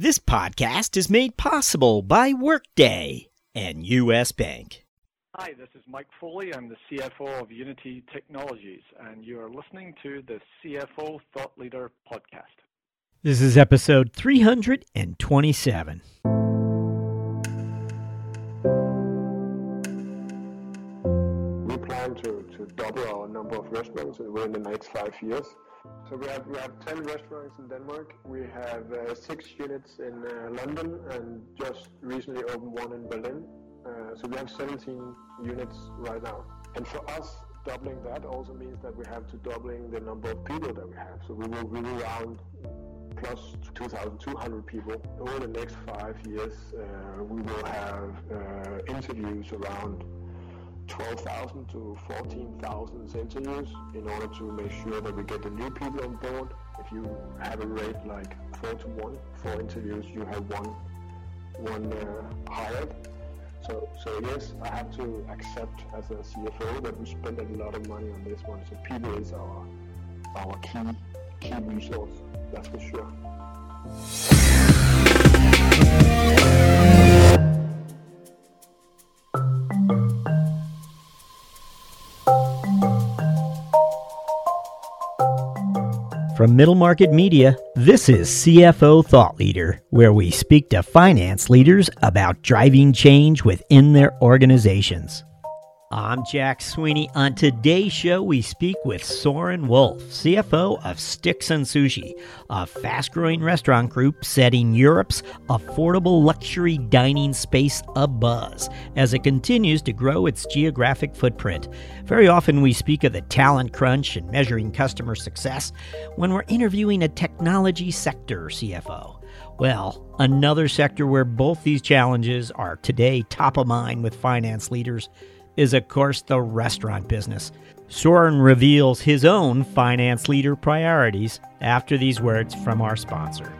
This podcast is made possible by Workday and U.S. Bank. Hi, this is Mike Foley. I'm the CFO of Unity Technologies, and you are listening to the CFO Thought Leader podcast. This is episode 327. We plan to, to double our number of restaurants within the next five years. So we have we have 10 restaurants in Denmark. We have uh, six units in uh, London and just recently opened one in Berlin. Uh, so we have 17 units right now. And for us, doubling that also means that we have to doubling the number of people that we have. So we will we will round plus 2,200 people over the next five years. Uh, we will have uh, interviews around 12,000 to 14,000 interviews in order to make sure that we get the new people on board. If you have a rate like 4 to 1 for interviews, you have one, one uh, hired. So, so yes, I have to accept as a CFO that we spend a lot of money on this one. So people is our, our key, key resource, that's for sure. From Middle Market Media, this is CFO Thought Leader, where we speak to finance leaders about driving change within their organizations. I'm Jack Sweeney. On today's show, we speak with Søren Wulff, CFO of Sticks 'n' Sushi, a fast growing restaurant group setting Europe's affordable luxury dining space abuzz as it continues to grow its geographic footprint. Very often, we speak of the talent crunch and measuring customer success when we're interviewing a technology sector CFO. Well, another sector where both these challenges are today top of mind with finance leaders is, of course, the restaurant business. Søren reveals his own finance leader priorities after these words from our sponsor.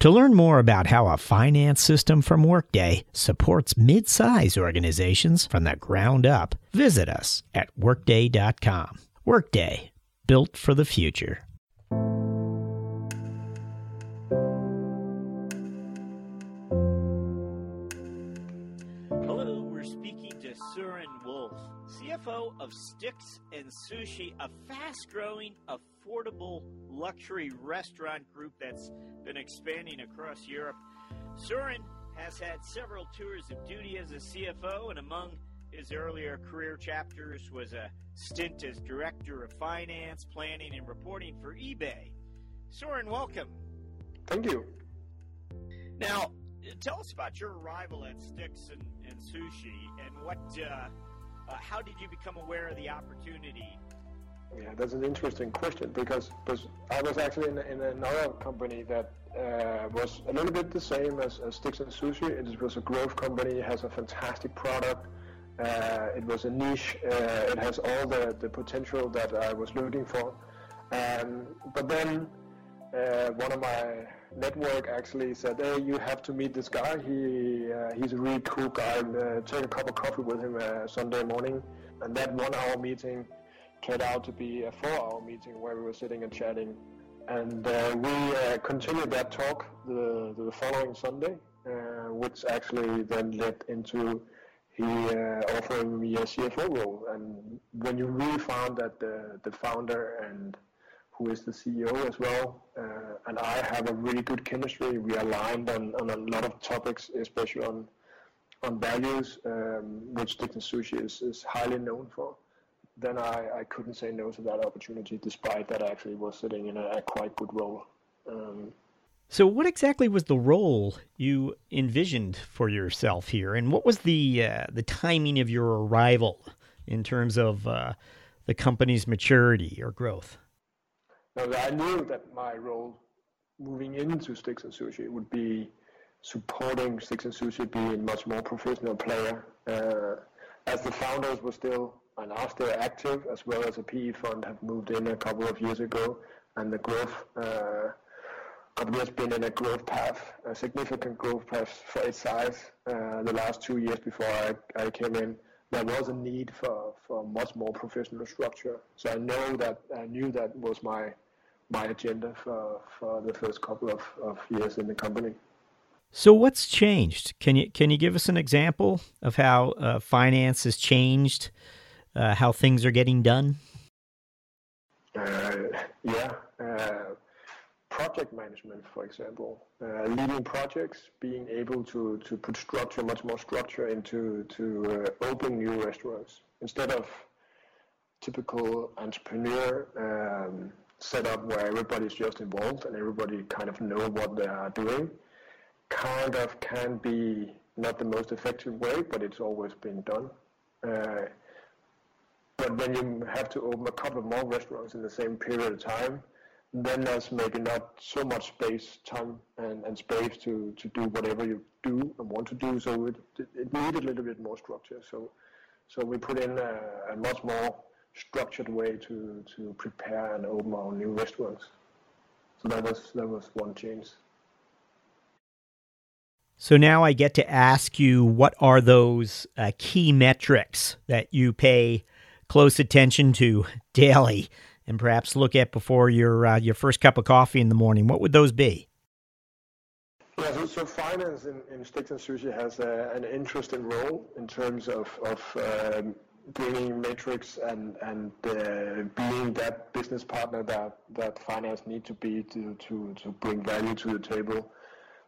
To learn more about how a finance system from Workday supports mid size organizations from the ground up, visit us at Workday.com. Workday, built for the future. Wulff, CFO of Sticks 'n' Sushi, a fast growing, affordable luxury restaurant group that's been expanding across Europe. Søren has had several tours of duty as a CFO, and among his earlier career chapters was a stint as director of finance, planning, and reporting for eBay. Søren, welcome. Thank you. Now, tell us about your arrival at Sticks and, and Sushi, and what, uh, uh, how did you become aware of the opportunity yeah, that's an interesting question because, because I was actually in, in another company that uh, was a little bit the same as, as Sticks 'n' Sushi. It was a growth company, has a fantastic product. Uh, it was a niche. Uh, it has all the, the potential that I was looking for. Um, but then uh, one of my network actually said, "Hey, you have to meet this guy. He uh, he's a really cool guy. Uh, take a cup of coffee with him Sunday morning." And that one-hour meeting turned out to be a four-hour meeting where we were sitting and chatting. And uh, we uh, continued that talk the, the following Sunday, uh, which actually then led into he uh, offering me a CFO role. And when you really found that the, the founder and who is the CEO as well, uh, and I have a really good chemistry. We aligned on, on a lot of topics, especially on on values, um, which Sticks 'n' Sushi is, is highly known for then I, I couldn't say no to that opportunity, despite that I actually was sitting in a, a quite good role. Um, so, what exactly was the role you envisioned for yourself here, and what was the uh, the timing of your arrival in terms of uh, the company's maturity or growth? No, I knew that my role moving into Sticks 'n' Sushi would be supporting Sticks 'n' Sushi being much more professional player. Uh, as the founders were still and are still active, as well as a PE fund have moved in a couple of years ago, and the growth uh, has been in a growth path, a significant growth path for its size. Uh, the last two years before I, I came in, there was a need for, for much more professional structure. So I know that I knew that was my my agenda for, for the first couple of, of years in the company. So what's changed? Can you can you give us an example of how uh, finance has changed, uh, how things are getting done? Uh, yeah, uh, project management, for example, uh, leading projects, being able to, to put structure, much more structure into to uh, open new restaurants instead of typical entrepreneur um, setup where everybody's just involved and everybody kind of know what they are doing. Kind of can be not the most effective way, but it's always been done. Uh, but when you have to open a couple of more restaurants in the same period of time, then there's maybe not so much space, time, and, and space to, to do whatever you do and want to do. So it, it needed a little bit more structure. So so we put in a, a much more structured way to, to prepare and open our new restaurants. So that was that was one change. So now I get to ask you what are those uh, key metrics that you pay close attention to daily and perhaps look at before your uh, your first cup of coffee in the morning? What would those be? Yeah, so, so finance in, in Sticks 'n' Sushi has a, an interesting role in terms of, of um, bringing metrics and and uh, being that business partner that that finance need to be to to to bring value to the table.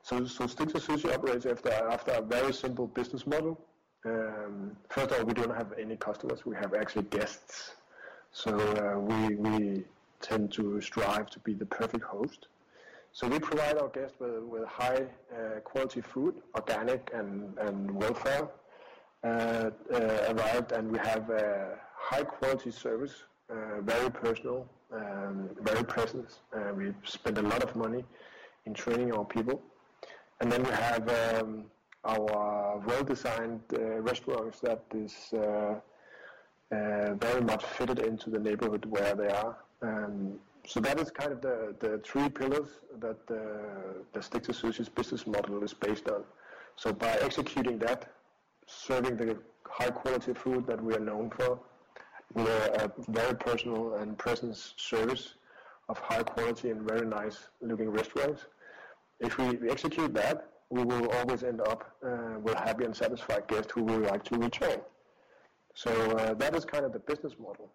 So so Sticks 'n' Sushi operates after after a very simple business model. Um, first of all, we don't have any customers. We have actually guests. So uh, we, we tend to strive to be the perfect host. So we provide our guests with, with high uh, quality food, organic and, and welfare arrived, and we have a high quality service, uh, very personal, um, very present. Uh, we spend a lot of money in training our people. And then we have um, our well-designed restaurants that is uh, very much fitted into the neighborhood where they are. Um, so that is kind of the, the three pillars that the, the Sticks Sushi's business model is based on. So by executing that, serving the high quality food that we are known for, with a, a very personal and presence service of high quality and very nice looking restaurants. If we execute that, we will always end up uh, with happy and satisfied guests who will like to return. So uh, that is kind of the business model.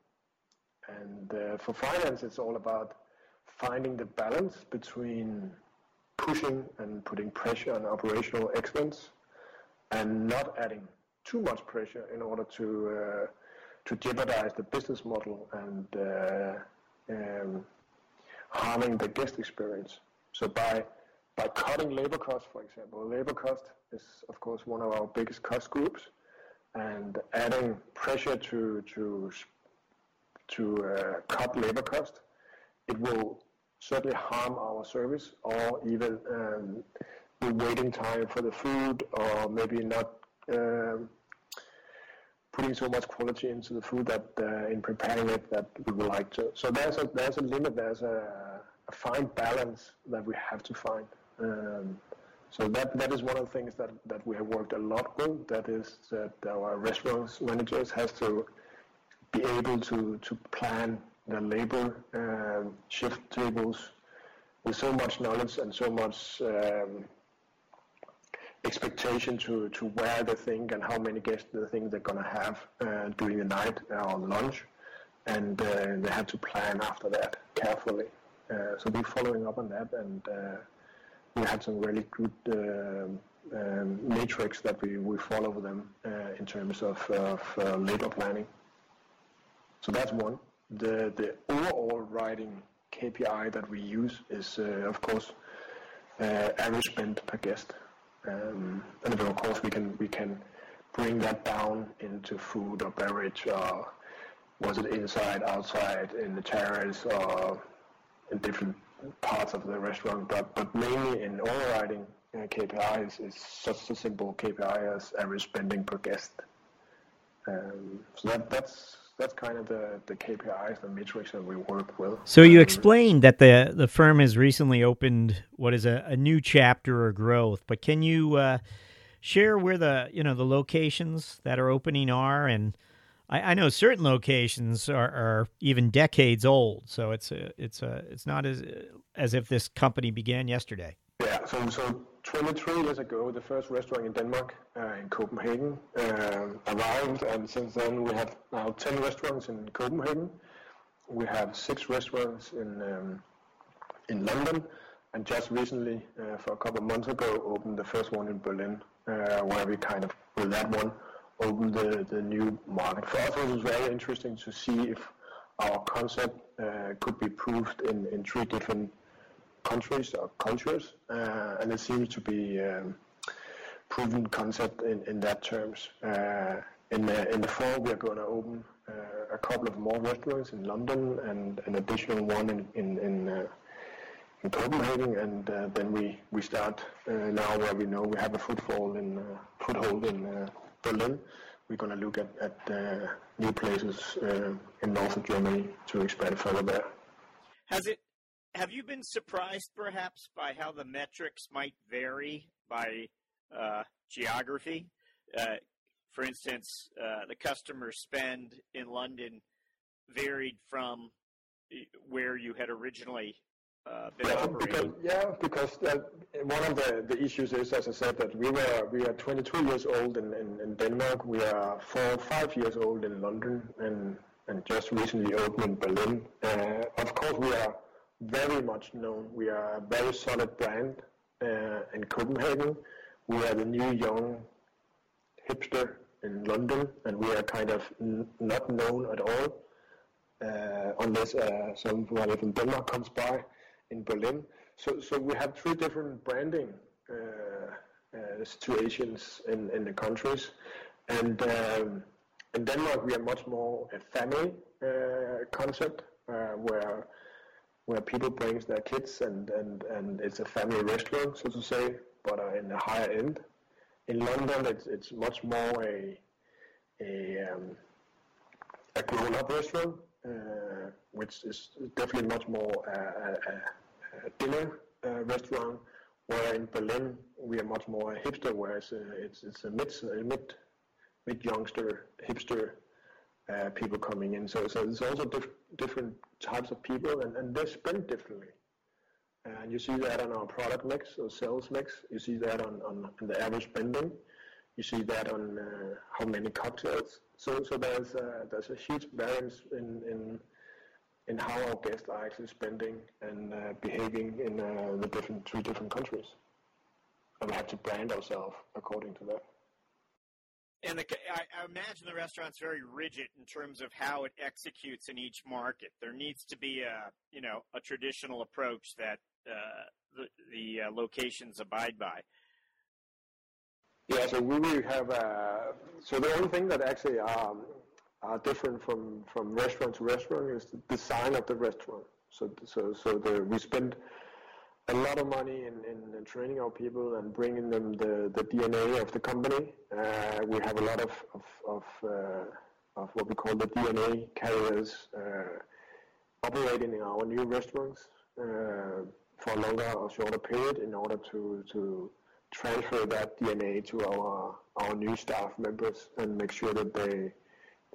And uh, for finance, it's all about finding the balance between pushing and putting pressure on operational excellence and not adding too much pressure in order to uh, to jeopardize the business model and uh, um, harming the guest experience. So by by cutting labor costs, for example, labor cost is of course one of our biggest cost groups and adding pressure to to to uh, cut labor cost, it will certainly harm our service or even um, the waiting time for the food or maybe not um, putting so much quality into the food that uh, in preparing it that we would like to. So there's a there's a limit. There's a, a fine balance that we have to find. Um, so that, that is one of the things that, that we have worked a lot with. That is that our restaurants managers has to be able to, to plan the labor um, shift tables with so much knowledge and so much um, expectation to, to where they think and how many guests they think they're going to have uh, during the night or lunch. And uh, they have to plan after that carefully. Uh, so we're following up on that and uh, we have some really good um, um, matrix that we, we follow them uh, in terms of, of uh, labor planning. So that's one. The, the overall writing KPI that we use is, uh, of course, uh, average spend per guest. Um, and then, of course, we can we can bring that down into food or beverage, or was it inside, outside, in the terrace, or in different parts of the restaurant? But but mainly in overriding uh, KPIs is such a simple KPI as average spending per guest. Um, so that that's that's kind of the, the KPIs, the metrics that we work with. So you explained that the the firm has recently opened what is a, a new chapter of growth, but can you uh, share where the you know the locations that are opening are? And I, I know certain locations are, are, even decades old, so it's a, it's a, it's not as as if this company began yesterday. Yeah, so so 23 years ago, the first restaurant in Denmark, uh, in Copenhagen, uh, arrived, and since then we have now 10 restaurants in Copenhagen. We have six restaurants in um, in London, and just recently, uh, for a couple of months ago, opened the first one in Berlin, uh, where we kind of, with that one, opened the, the new market. For us, it was very interesting to see if our concept uh, could be proved in, in three different countries or cultures, uh, and it seems to be um, proven concept in, in that terms. Uh, in, the, in the fall, we are going to open uh, a couple of more restaurants in London and an additional one in in, in, uh, in Copenhagen, and uh, then we we start uh, now where we know we have a foothold in foothold in Berlin. We're going to look at, at new places in north of Germany to expand further there. Has it have you been surprised perhaps by how the metrics might vary by uh, geography? Uh, for instance, uh, the customer spend in London varied from uh, where you had originally uh, been yeah, operating. Because, yeah, because one of the, the issues is, as I said, that we were we are 22 years old in, in, in Denmark. We are four or five years old in London, and and just recently opened in Berlin. Uh, of course, we are very much known. We are a very solid brand uh, in Copenhagen. We are the new young hipster in London, and we are kind of n- not known at all uh, unless uh, somebody from Denmark comes by in Berlin. So, so we have three different branding uh, uh, situations in, in the countries, and um, in Denmark we are much more a family uh, concept where where people brings their kids and, and, and it's a family restaurant, so to say, but uh, in the higher end. In London, it's, it's much more a, a, um, a grown-up restaurant, uh, which is definitely much more a, a, a dinner uh, restaurant, where in Berlin we are much more hipster, whereas uh, it's, it's a mid, mid, mid youngster hipster uh, people coming in. So, so there's also diff- different types of people, and, and they spend differently. And you see that on our product mix or sales mix. You see that on, on, on the average spending. You see that on uh, how many cocktails. So, so there's a, there's a huge variance in, in in how our guests are actually spending and uh, behaving in uh, the different three different countries. And we have to brand ourselves according to that and the, I, I, imagine the restaurant's very rigid in terms of how it executes in each market. There needs to be a you know a traditional approach that uh, the, the uh, locations abide by. Yeah, so we have. Uh, so the only thing that actually um, are different from from restaurant to restaurant is the design of the restaurant. So so so the we spend a lot of money in, in, in, training our people and bringing them the, the DNA of the company. Uh, we have a lot of, of, of, uh, of, what we call the DNA carriers uh, operating in our new restaurants uh, for a longer or shorter period in order to, to transfer that DNA to our, our new staff members and make sure that they,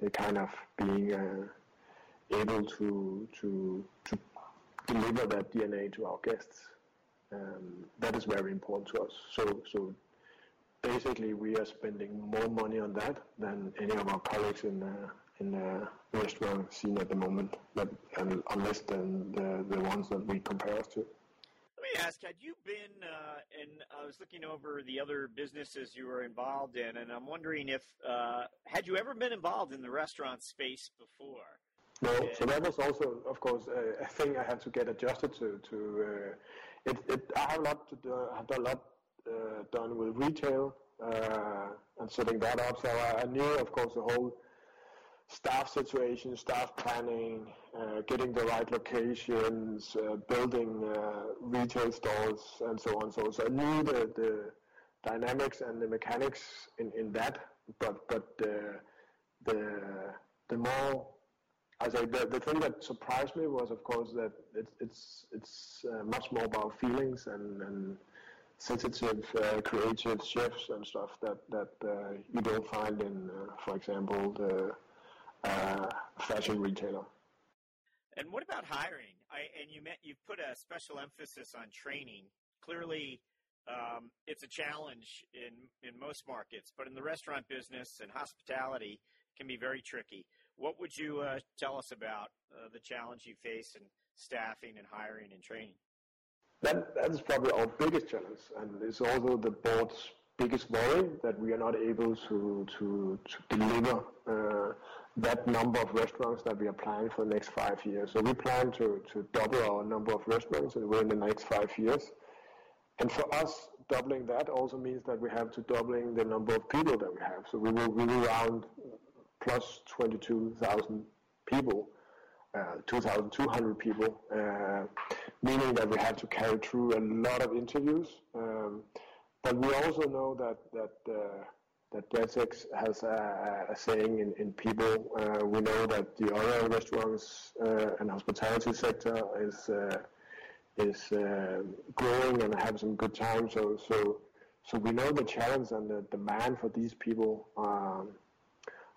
they kind of being uh, able to, to, to deliver that DNA to our guests. Um, that is very important to us. So, so basically, we are spending more money on that than any of our colleagues in the in the restaurant scene at the moment. But um, unless than the the ones that we compare us to. Let me ask: Had you been? Uh, and I was looking over the other businesses you were involved in, and I'm wondering if uh, had you ever been involved in the restaurant space before? No. So that was also, of course, a, a thing I had to get adjusted to. To uh, it, it, I have a lot to do, have done a lot uh, done with retail uh, and setting that up. So I, I, knew, of course, the whole staff situation, staff planning, uh, getting the right locations, uh, building uh, retail stores, and so on. So, so I knew the, the dynamics and the mechanics in, in that, but but the the the more I say the, the thing that surprised me was, of course, that it's it's it's uh, much more about feelings and, and sensitive, uh, creative shifts and stuff that that uh, you don't find in, uh, for example, the uh, fashion retailer. And what about hiring? I, and you met, you've put a special emphasis on training. Clearly, um, it's a challenge in in most markets, but in the restaurant business and hospitality, can be very tricky. What would you uh, tell us about uh, the challenge you face in staffing and hiring and training? That that is probably our biggest challenge, and it's also the board's biggest worry that we are not able to to, to deliver uh, that number of restaurants that we are planning for the next five years. So we plan to, to double our number of restaurants within the next five years. And for us, doubling that also means that we have to doubling the number of people that we have. So we will, we will round plus 22,000 people, uh, 2,200 people, uh, meaning that we have to carry through a lot of interviews. Um, but we also know that that uh, that Brexit has a, a saying in, in people. Uh, we know that the other restaurants uh, and hospitality sector is uh, is uh, growing and have some good time. So so so we know the challenge and the demand for these people um,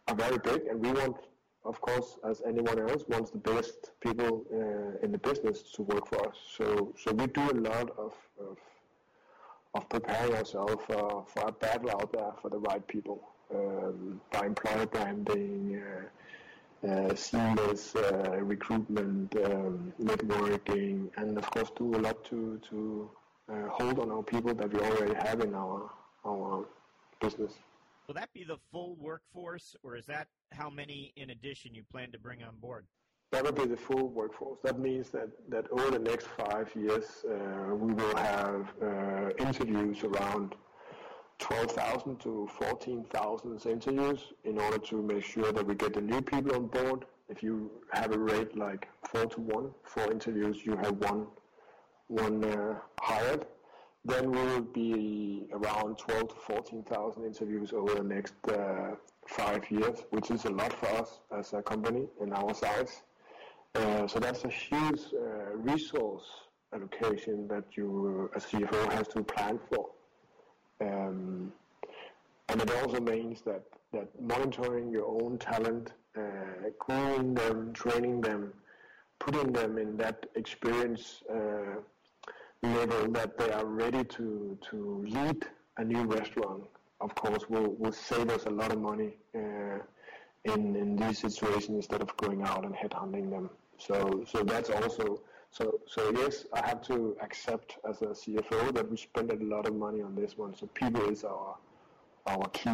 are very big, and we want, of course, as anyone else, wants the best people uh, in the business to work for us. So so we do a lot of, of of preparing ourselves for, for a battle out there for the right people um, by employer branding, uh, uh, seamless uh, recruitment, um, networking, and of course do a lot to to uh, hold on our people that we already have in our our business. Will that be the full workforce, or is that how many in addition you plan to bring on board? That would be the full workforce. That means that, that over the next five years, uh, we will have uh, interviews around 12,000 to 14,000 interviews in order to make sure that we get the new people on board. If you have a rate like four to one for interviews, you have one one uh, hired. Then we will be around 12 to 14,000 interviews over the next uh, five years, which is a lot for us as a company in our size. Uh, so that's a huge uh, resource allocation that you, as CFO, has to plan for. Um, and it also means that, that monitoring your own talent, uh, them, training them, putting them in that experience uh, level that they are ready to, to lead a new restaurant, of course, will, will save us a lot of money uh, in, in these situations instead of going out and headhunting them. So so that's also so so yes, I have to accept as a CFO that we spend a lot of money on this one. So people is our our key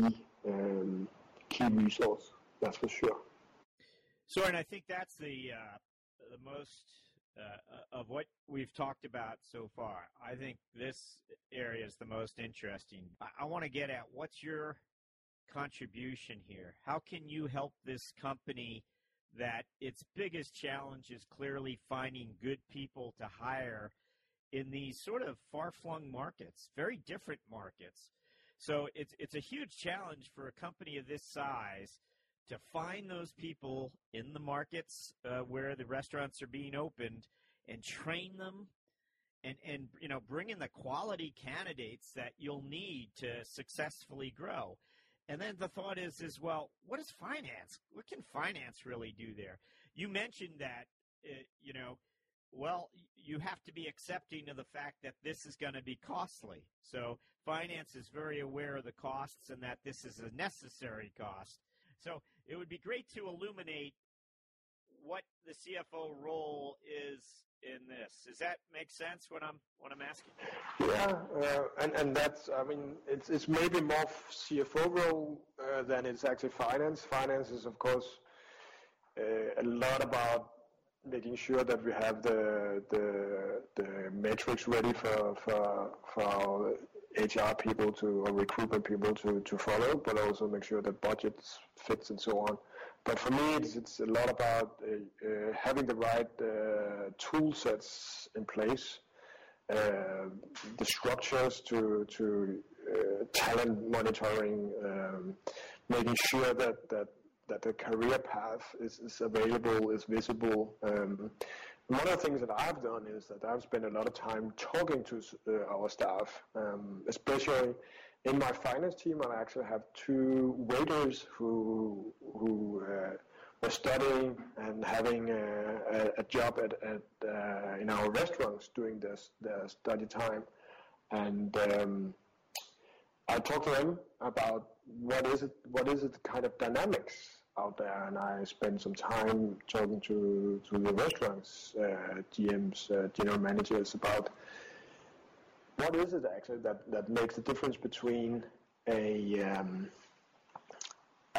um, key resource. That's for sure. So and I think that's the uh, the most uh, of what we've talked about so far. I think this area is the most interesting. I, I want to get at what's your contribution here. How can you help this company? that its biggest challenge is clearly finding good people to hire in these sort of far-flung markets, very different markets. So it's it's a huge challenge for a company of this size to find those people in the markets uh, where the restaurants are being opened and train them and and you know bring in the quality candidates that you'll need to successfully grow. And then the thought is, is well, what is finance? What can finance really do there? You mentioned that, uh, you know, well, you have to be accepting of the fact that this is going to be costly. So finance is very aware of the costs and that this is a necessary cost. So it would be great to illuminate what the CFO role is in this. Does that make sense? What I'm what I'm asking? Yeah, uh, and and that's I mean it's it's maybe more CFO role uh, than it's actually finance. Finance is of course uh, a lot about making sure that we have the the the metrics ready for for for HR people to or recruitment people to, to follow, but also make sure that budgets fits and so on. But for me, it's, it's a lot about uh, uh, having the right uh, tool sets in place, uh, the structures to to uh, talent monitoring, um, making sure that that that the career path is, is available, is visible. Um, one of the things that I've done is that I've spent a lot of time talking to uh, our staff, um, especially in my finance team. I actually have two waiters who who uh, were studying and having a, a job at, at uh, in our restaurants during this their study time, and um, I talked to them about what is it what is it kind of dynamics out there, and I spent some time talking to to the restaurants, uh, GMs, uh, general managers about what is it actually that, that makes the difference between a um,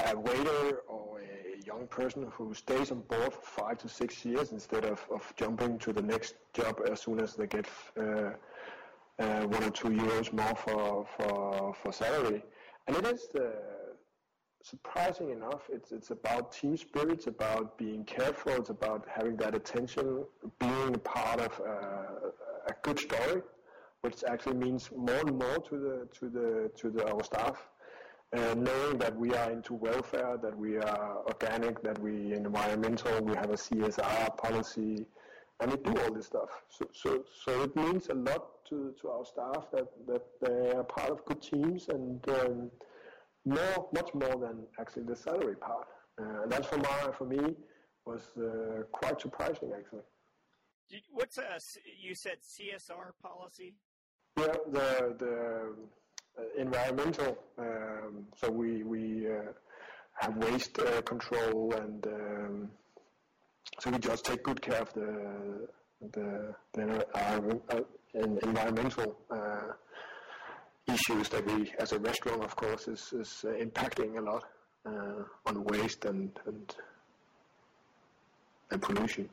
a waiter or a young person who stays on board for five to six years instead of, of jumping to the next job as soon as they get uh, uh, one or two euros more for, for, for salary. And it is uh, surprising enough, it's it's about team spirit, it's about being careful, it's about having that attention, being a part of uh, a good story, which actually means more and more to the to the to the our staff. And knowing that we are into welfare, that we are organic, that we environmental, we have a CSR policy, and we do all this stuff. So, so, so it means a lot to, to our staff that, that they are part of good teams and um, more, much more than actually the salary part. Uh, and that for my, for me was uh, quite surprising actually. What's a, you said CSR policy? Yeah, the the uh, environmental. Um, so we we uh, have waste uh, control and um, so we just take good care of the the, the uh, environmental issues that we, as a restaurant, of course, is, is uh, impacting a lot uh, on waste and, and, and pollution.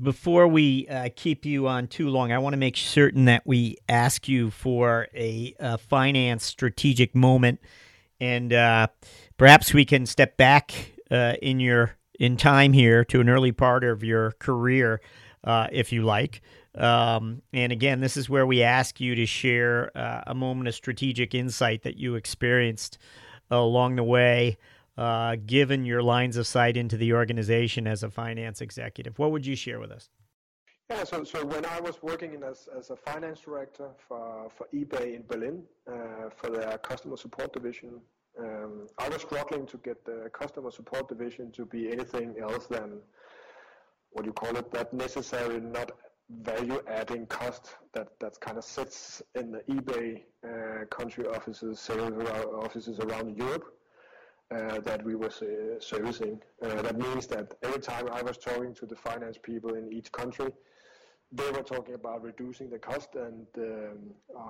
Before we uh, keep you on too long, I want to make certain that we ask you for a, a finance strategic moment, and uh, perhaps we can step back uh, in your in time here to an early part of your career, uh, if you like. Um, and again, this is where we ask you to share uh, a moment of strategic insight that you experienced along the way, uh, given your lines of sight into the organization as a finance executive. What would you share with us? Yeah, so, so when I was working in as, as a finance director for, for eBay in Berlin uh, for their customer support division, um, I was struggling to get the customer support division to be anything else than what you call it, that necessary, not value-adding cost that that kind of sits in the eBay uh, country offices, sales offices around Europe uh, that we were uh, servicing. That means that every time I was talking to the finance people in each country, they were talking about reducing the cost and um,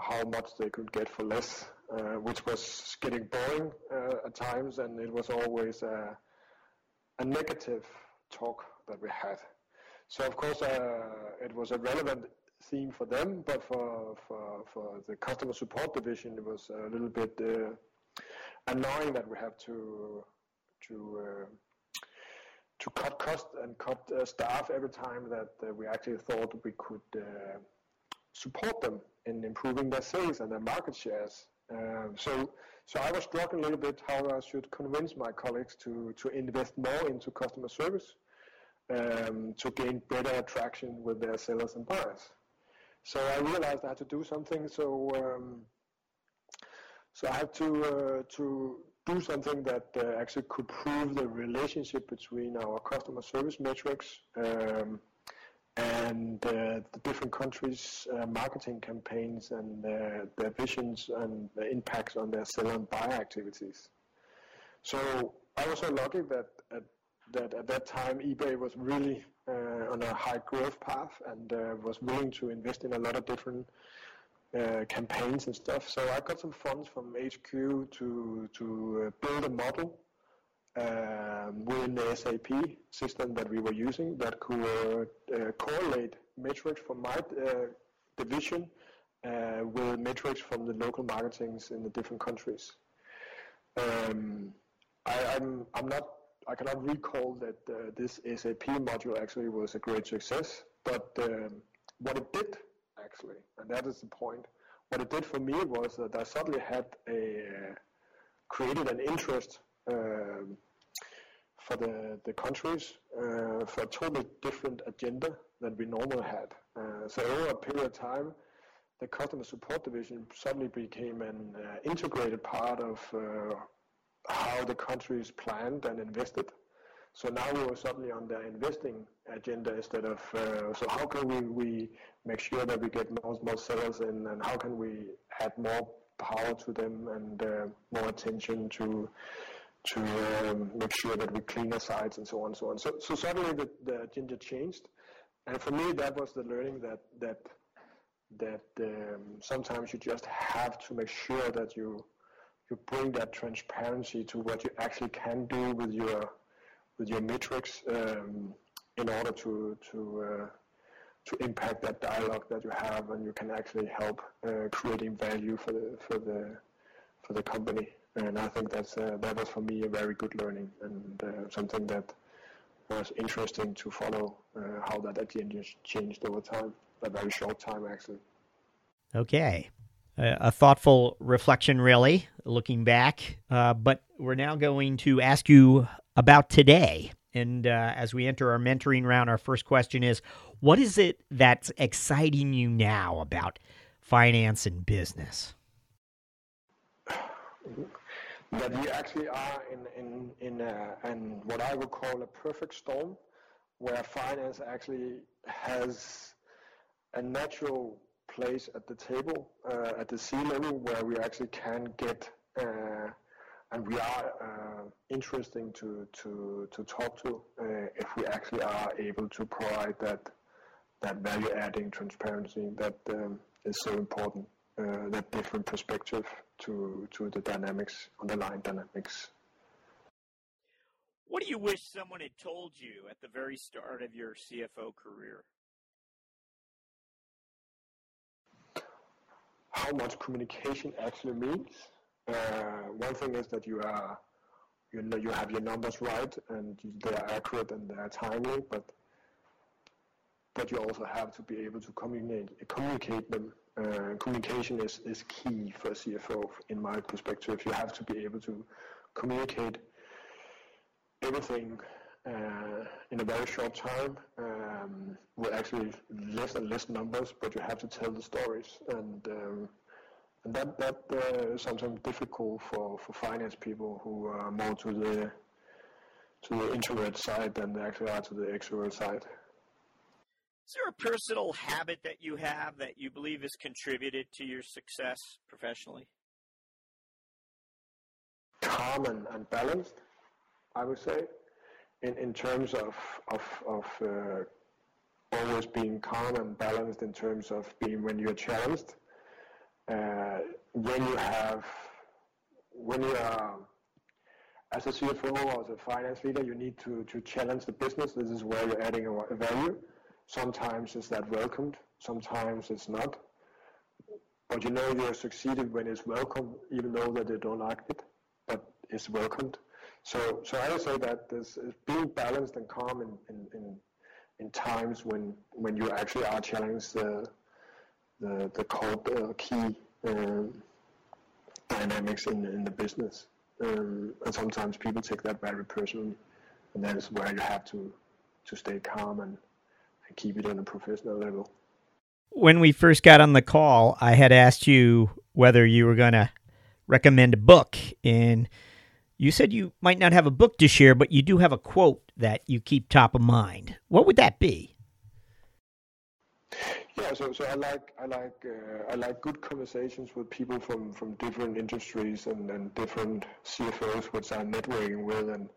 how much they could get for less, uh, which was getting boring uh, at times, and it was always a negative talk that we had. So of course, uh, it was a relevant theme for them, but for, for, for the customer support division, it was a little bit uh, annoying that we have to to uh, to cut cost and cut uh, staff every time that uh, we actually thought we could uh, support them in improving their sales and their market shares. Um, so, so I was struggling a little bit how I should convince my colleagues to to invest more into customer service um, to gain better attraction with their sellers and buyers. So I realized I had to do something. So um, so I had to uh, to do something that uh, actually could prove the relationship between our customer service metrics um, and uh, the different countries' uh, marketing campaigns and their visions and the impacts on their seller and buyer activities. So I was so lucky that at that at that time eBay was really uh, on a high growth path and uh, was willing to invest in a lot of different uh, campaigns and stuff. So I got some funds from HQ to to uh, build a model um, within the SAP system that we were using that could uh, correlate metrics from my uh, division with metrics from the local marketings in the different countries. Um, I, I'm, I'm not I cannot recall that uh, this SAP module actually was a great success, but um, what it did actually, and that is the point, what it did for me was that I suddenly had a uh, created an interest um, for the, the countries uh, for a totally different agenda than we normally had. Uh, so over a period of time, the customer support division suddenly became an uh, integrated part of uh, how the country is planned and invested. So now we were suddenly on the investing agenda instead of, uh, so how can we, we make sure that we get more, more sellers in and how can we add more power to them and uh, more attention to to um, make sure that we clean our sites and so on and so on. So, so suddenly the, the agenda changed. And for me, that was the learning that, that, that um, sometimes you just have to make sure that you you bring that transparency to what you actually can do with your with your metrics um, in order to to uh, to impact that dialogue that you have, and you can actually help uh, creating value for the for the for the company. And I think that's uh, that was for me a very good learning and uh, something that was interesting to follow uh, how that agenda changed over time. A very short time, actually. Okay a thoughtful reflection, really, looking back. Uh, but we're now going to ask you about today. And uh, as we enter our mentoring round, our first question is What is it that's exciting you now about finance and business? That we actually are in, in, in, a, in what I would call a perfect storm, where finance actually has a natural place at the table uh, at the C level where we actually can get uh, and we are uh, interesting to, to, to talk to uh, if we actually are able to provide that that value adding transparency that um, is so important uh, that different perspective to to the dynamics underlying dynamics. What do you wish someone had told you at the very start of your CFO career how much communication actually means. Uh, one thing is that you are you know you have your numbers right and they are accurate and they are timely, but but you also have to be able to communicate communicate them. Uh, communication is, is key for a CFO in my perspective. You have to be able to communicate everything in a very short time um, with actually less and less numbers, but you have to tell the stories, and um, and that that uh, is sometimes difficult for, for finance people who are more to the to the introvert side than they actually are to the extrovert side. Is there a personal habit that you have that you believe has contributed to your success professionally? Calm and, and balanced, I would say in, in terms of, of, of uh, always being calm and balanced in terms of being when you're challenged. Uh, when you have, when you are, as a CFO or as a finance leader, you need to, to challenge the business. This is where you're adding a, value. Sometimes it's that welcomed, sometimes it's not. But you know you're succeeded when it's welcomed, even though that they don't like it, but it's welcomed. So, so I would say that this is being balanced and calm in, in, in, in times when, when you actually are challenged the, the, the uh, key um, dynamics in, in the business. Um, and sometimes people take that very personally, and that is where you have to, to stay calm and, and keep it on a professional level. When we first got on the call, I had asked you whether you were going to recommend a book, and you said you might not have a book to share, but you do have a quote that you keep top of mind. What would that be? Yeah, so, so I like I like uh, I like good conversations with people from, from different industries and, and different CFOs which I'm networking with, and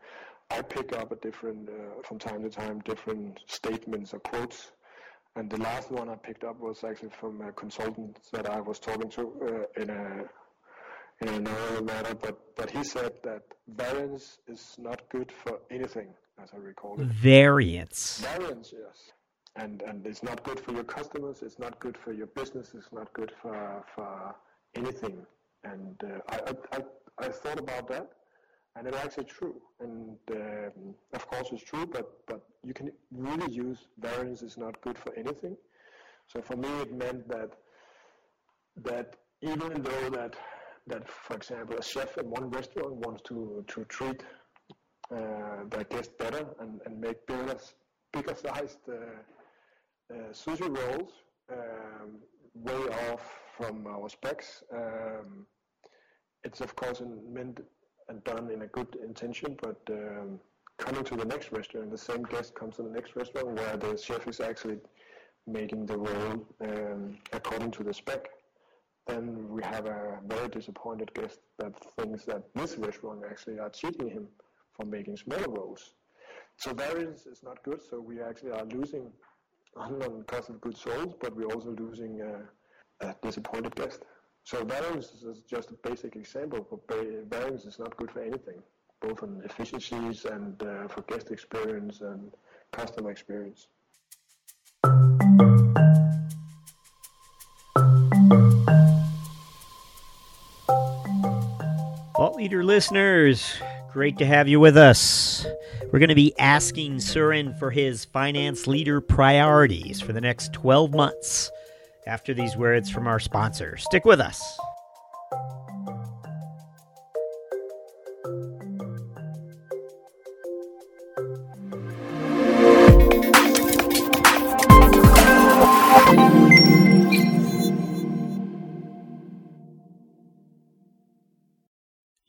I pick up a different uh, from time to time different statements or quotes. And the last one I picked up was actually from a consultant that I was talking to uh, in a in another matter, but, but he said that variance is not good for anything, as I recall it. Variance. Variance, yes. and and it's not good for your customers. It's not good for your business. It's not good for for anything. And uh, I, I I thought about that, and it's actually true. And um, of course, it's true. But but you can really use variance is not good for anything. So for me, it meant that that even though that that for example a chef in one restaurant wants to to treat uh, their guests better and, and make bigger bigger sized uh, uh, sushi rolls um, way off from our specs. Um, it's of course meant and done in a good intention, but um, coming to the next restaurant, the same guest comes to the next restaurant where the chef is actually making the roll um, according to the spec, then we have a very disappointed guest that thinks that this restaurant actually are cheating him for making smaller rolls. So variance is not good, so we actually are losing on cost of goods sold, but we're also losing uh, a disappointed guest. So variance is just a basic example, but variance is not good for anything, both on efficiencies and uh, for guest experience and customer experience. Leader listeners, great to have you with us. We're going to be asking Søren for his finance leader priorities for the next 12 months after these words from our sponsor. Stick with us.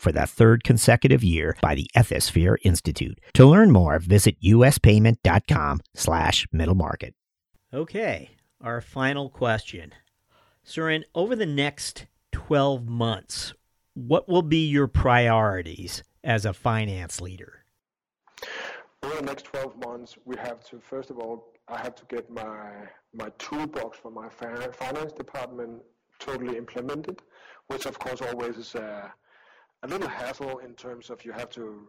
for the third consecutive year by the Ethisphere Institute. To learn more, visit uspayment.com slash middle market. Okay, our final question. Søren, over the next 12 months, what will be your priorities as a finance leader? Over the next 12 months, we have to, first of all, I have to get my, my toolbox for my finance department totally implemented, which of course always is a, a little hassle in terms of you have to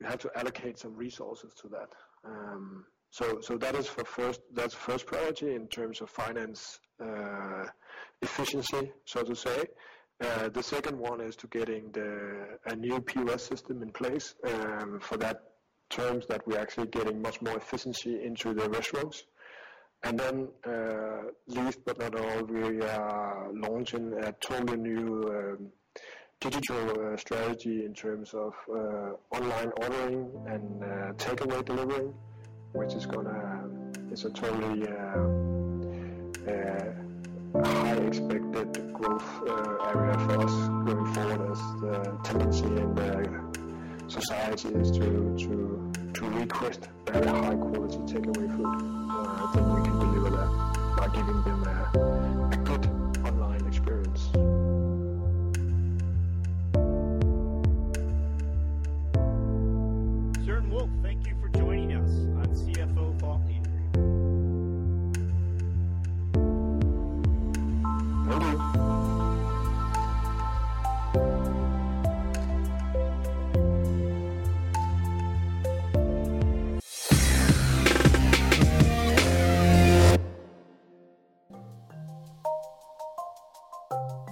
you have to allocate some resources to that. Um, so so that is for first that's first priority in terms of finance uh, efficiency, so to say. Uh, the second one is to getting the a new POS system in place. Um, for that terms that we're actually getting much more efficiency into the restaurants. And then, uh, least but not all, we are launching a totally new um, digital uh, strategy in terms of uh, online ordering and uh, takeaway delivery, which is gonna is a totally uh, uh, high expected growth uh, area for us going forward as the tendency in the society is to to to request very high quality takeaway food. I think we can deliver that by giving them a, a good